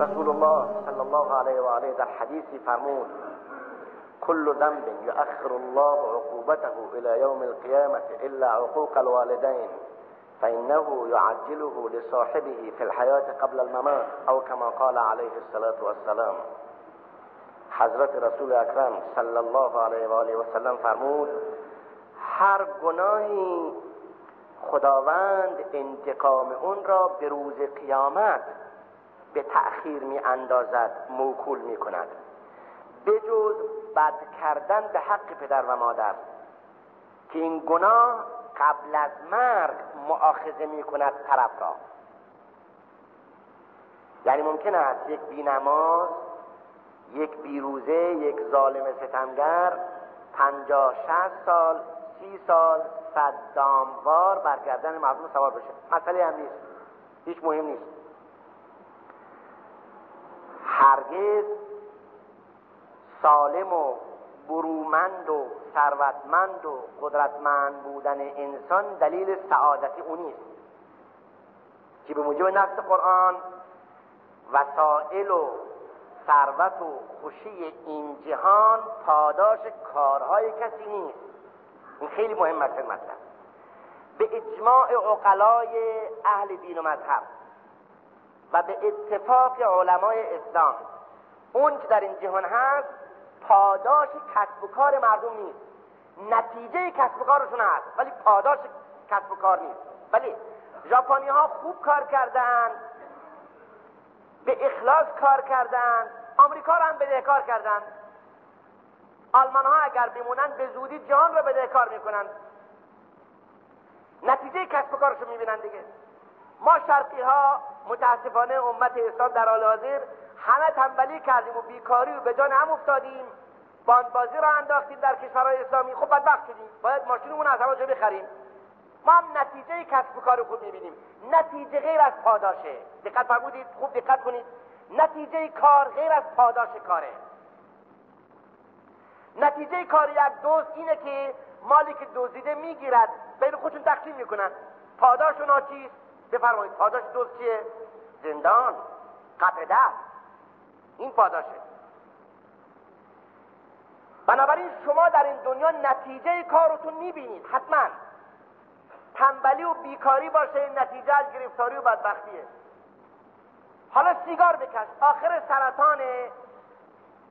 رسول الله صلی الله علیه و آله در حدیثی فرمود كل ذنب يؤخر الله عقوبته إلى يوم القيامة الا عقوق الوالدين فانه يعجله لصاحبه في الحياة قبل الممات أو كما قال عليه الصلاة والسلام حضرت رسول اکرم صلی الله علیه و آله و سلم فرمود هر گناهی خداوند انتقام اون را به روز قیامت به تأخیر می اندازد موکول می کند بجز بد کردن به حق پدر و مادر. که این گناه قبل از مرگ معاخذه می کند طرف را. یعنی ممکن است یک بینماز یک بیروزه یک ظالم ستمگر پنجاه شست سال سی سال صداموار بر گردن مردم سوار بشه. مسئله هم نیست. هیچ مهم نیست. هرگز سالم و برومند و ثروتمند و قدرتمند بودن انسان دلیل سعادت او نیست. که به موجب نص قرآن؟ وسائل و ثروت و خوشی این جهان پاداش کارهای کسی نیست. این خیلی مهم است مطلب به اجماع عقلای اهل دین و مذهب. و به اتفاق علمای اسلام. اون که در این جهان هست پاداش کسب و کار مردم نیست. نتیجه کسب و کارشون هست ولی پاداش کسب و کار نیست. ولی ژاپنی ها خوب کار کردن به اخلاص کار کردن آمریکا رو هم بدهکار کردن. آلمان ها اگر بمونن به زودی جهان رو بدهکار می‌کنن. نتیجه کسب و کارشو می‌بینن دیگه. ما شرقی ها متاسفانه امت اسلام در حال حاضر همه تنبلی کردیم و بیکاری و به جان هم افتادیم. باندبازی را انداختیم در کشورهای اسلامی. خب بدبخت شدیم. باید ماشینمون از همه بخریم. ما هم نتیجه کسب و کار خوب می‌بینیم. نتیجه غیر از پاداشه. دقت فرمودید. خوب دقت کنید. نتیجه کار غیر از پاداش کاره. نتیجه کار یک دوست اینه که مالی که دزدیده می‌گیرد. بین خودشون تقسیم می‌کنن. پاداش اونا چیست بفرمایید پاداش دوست چیه؟ زندان قطع دست این پاداشه. بنابراین شما در این دنیا نتیجه کارتون می‌بینید حتما. تنبلی و بیکاری باشه نتیجه از گرفتاری و بدبختیه. حالا سیگار بکش. آخر سرطان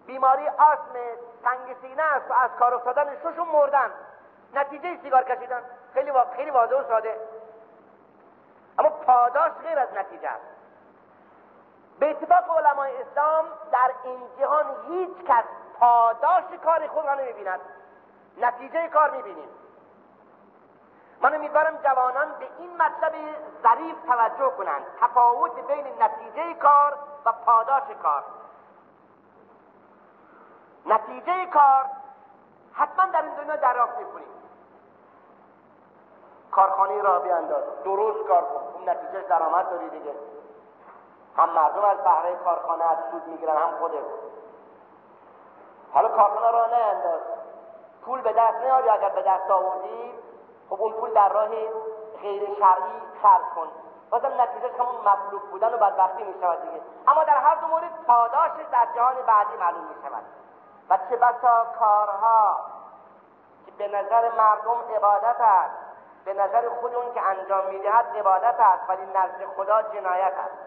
بیماری آسم تنگ سینه است و از کار افتادن ششون مردن. نتیجه سیگار کشیدن. خیلی وا... خیلی واضح و ساده. پاداش غیر از نتیجه است. به اتفاق علمای اسلام در این جهان هیچ کس پاداش کار خود را نمی‌بیند. نتیجه کار می‌بینیم. من امیدوارم جوانان به این مطلب ظریف توجه کنند. تفاوت بین نتیجه کار و پاداش کار. نتیجه کار حتما در این دنیا دریافت می‌کنیم. کارخانه را بیانداز. درست کار کن. اون نتیجه درآمد داری دیگه. هم مردم از بهره کارخانه از سود می‌گیرن هم خودت. حالا کارخانه را نینداز. پول به دست نیاری. اگر به دست آوردی خب اون پول در راه غیر شرعی خرج کن. بازم نتیجه همون مفلوک بودن و بدبختی می شود دیگه. اما در هر دو مورد پاداش در جهان بعدی معلوم می شود و چه بسا کارها که به نظر مردم عبادت است. به نظر خود اون که انجام می‌دهد عبادت است ولی نزد خدا جنایت است.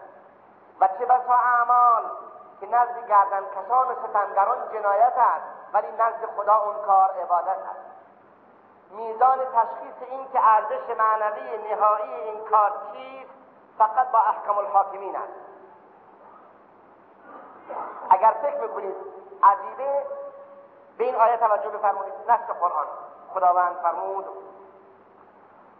و چه بسا اعمال که نزد گردن کسان و ستمگران جنایت است ولی نزد خدا اون کار عبادت است. میزان تشخیص این که ارزش معنوی نهایی این کار چیست فقط با احکام الحاکمین است. اگر فکر می‌کنید عجیبه به این آیه توجه بفرمایید. نص قرآن. خداوند فرمود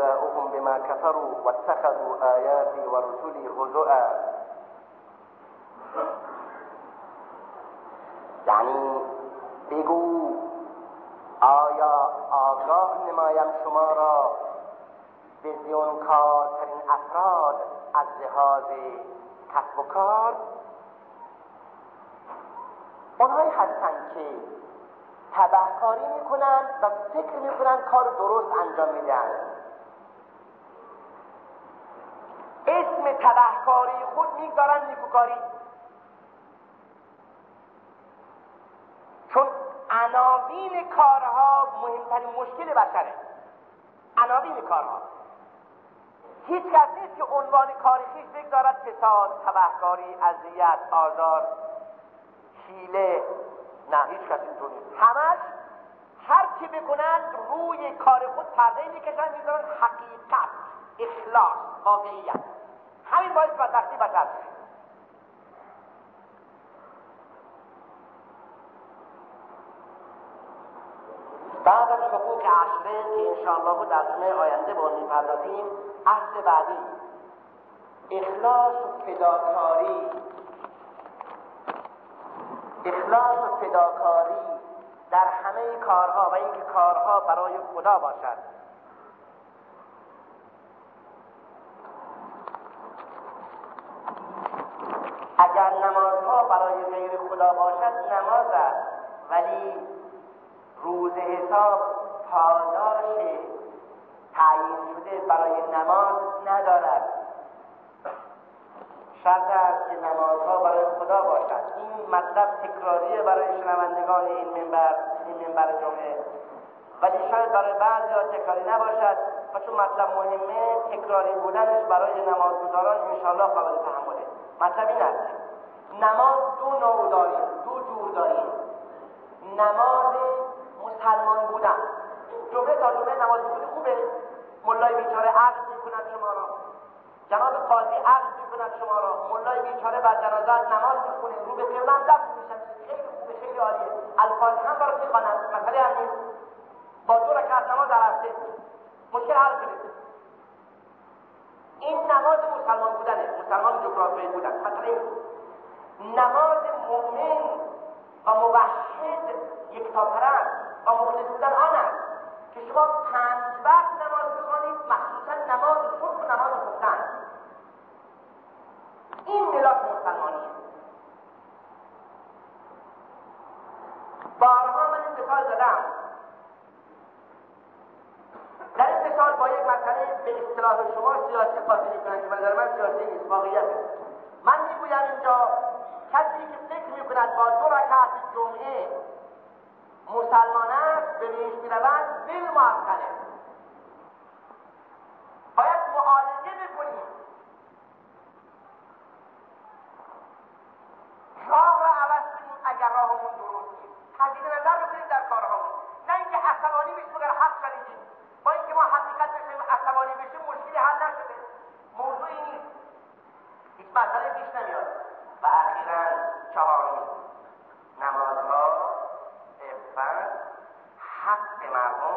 جزاؤهم بما كفروا واتخذوا آياتي ورسلي هزؤا. يعني به میگو آیا آگاه نمایم شما را به زیونکارترین افراد از لحاظ کسب و کار؟ اونهایی هستند که تبهکاری می‌کنن و فکر می‌کنن کار درست انجام میدن. تبهکاری خود می‌گذارن نیکوکاری. چون عناوین کارها مهمترین مشکل بشره. عناوین کارها. هیچ کس نیست که عنوان کاری خیش بگذارد فساد تبهکاری اذیت آزار حیله نه هیچ کس اینطور نیست. همش هر چی بکنن روی کار خود پرده می‌کشن می‌ذارن حقیقت اخلاص واقعیت. همین باعث بدبختی بشر بعد از حقوق عشره که انشاءالله در جمعه آینده با می‌پردازیم اصل بعدی اخلاص و فداکاری اخلاص و فداکاری در همه کارها و اینکه کارها برای خدا باشد اگر نمازها برای غیر خدا باشد نماز است. ولی روز حساب پاداش تعیین شده برای نماز ندارد. شرط است که نمازها برای خدا باشد. این مطلب تکراریه برای شنوندگان این منبر این منبر جمعه. ولی شاید برای بعضی ها تکراری نباشد و چون مطلب مهمه تکراری بودنش برای نمازگزاران انشاءالله قابل تحمله. مطلب این است. نماز دو نوع داریم دو جور داریم. نماز مسلمان بودن. جمعه تا جمعه نماز بودن خوبه. ملای بیچاره عقل می‌کند شما را. جناب قاضی عقل می‌کند شما را. ملای بیچاره بر جنازت نماز می‌خونه رو به قبله هم دست میشن خیلی خوبه خیلی عالیه. الفاتحه هم برات می‌خوانند مسئله با دو رکعت نماز در مشکل حل کنید. این نماز مسلمان بودنه. مسلمان جغرافیایی بودن. مثلا نماز مؤمن و موحد یک تا پرست و مخلص بودن آن است که شما پنج وقت نماز بخوانید مخصوصا نماز صبح و نماز خفتن این ملاک مسلمانیه. بارها من این مثال زدم در این مثال با یک مسئله به اصطلاح شما سیاسی قاطی می‌کنن که نظر من سیاسی نیست واقعیته من می‌گویم اینجا کسی که فکر می‌کند با دو رکعت جمعه مسلمان است به بهش می‌روند دل معطله باید معالجه بکنیم راه را عوض کنیم اگر راهمون درست نیست تجدید نظر بکنیم در کارهامون نه اینکه عصبانی بشیم اگر حق شنیدیم با اینکه ما حقیقت بشیم عصبانی بشیم مشکلی حل نشده موضوعی نیست هیچ مسئله پیش نمیاد و اخیرا چهارمی نمازها عفت حق مردم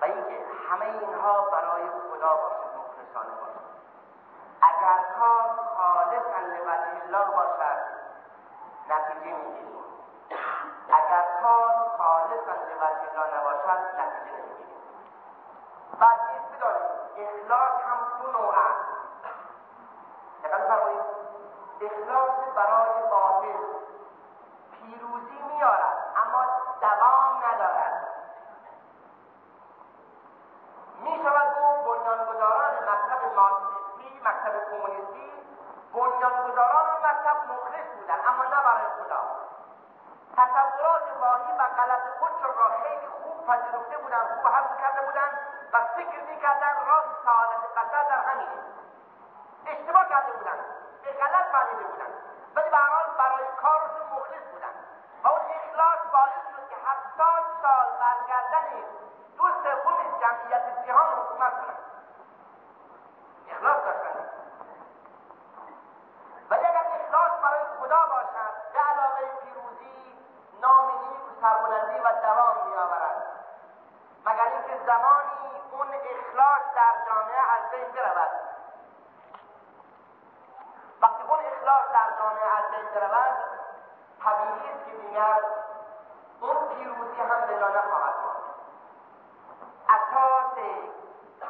و اینکه همه اینها برای خدا باشد مخلصانه باشد اگر کار خالصا لوجه الله باشد نتیجه می‌گیریم. اگر کار خالصا لوجه الله نباشد نتیجه نمی‌گیریم. بعد بدانید اخلاص هم دو نوع است دقت فرمایید اخلاص برای باطل پیروزی میارد اما دوام ندارد می شود گفت بنیانگذاران مکتب مارکسیستی مکتب کمونیستی بنیانگذاران مکتب مخلص بودند اما نه برای خدا تصورات واهی و غلط خودشون را خیلی خوب پذیرفته بودند خوب حفظ کرده بودند و فکر می‌کردند راه سعادت بشر در همینه. اشتباه کرده بودند به غلط فهمیده بودند ولی به حال برای کارشون مخلص بودن. و اون اخلاص باعث شد که هفتاد سال برگردن دو سوم جمعیت جهان حکومت کنند اخلاص داشتن ولی اگر اخلاص برای خدا باشد به علاوه پیروزی نام نیک و سربلندی و دوام میآورد مگر اینکه زمانی اون اخلاص در جامعه از بین برود بین برود طبیعی است که دیگر اون پیروزی هم به جا نخواهد اساس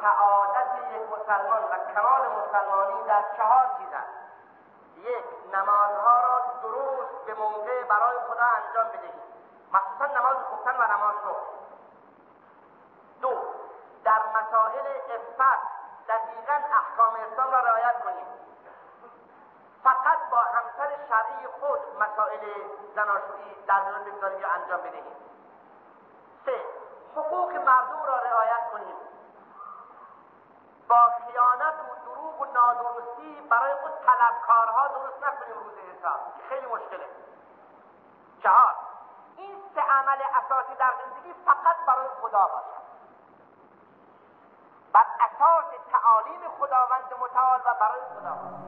سعادت یک مسلمان و کمال مسلمانی در چهار چیز است. یک نمازها را درست به موقع برای خدا انجام بدهید. مخصوصا نماز خوبتن و نماز صبح. دو در مسائل افت دقیقا احکام اسلام را رعایت کنید. شرعی خود مسائل زناشویی در میان بگذارید یا انجام بدهید سه حقوق مردم را رعایت کنید با خیانت و دروغ و نادرستی برای خود طلبکارها درست نکنیم روز حساب. خیلی مشکله. چهار این سه عمل اساسی در زندگی فقط برای خدا باشد. بر اساس تعالیم خداوند متعال و برای خدا.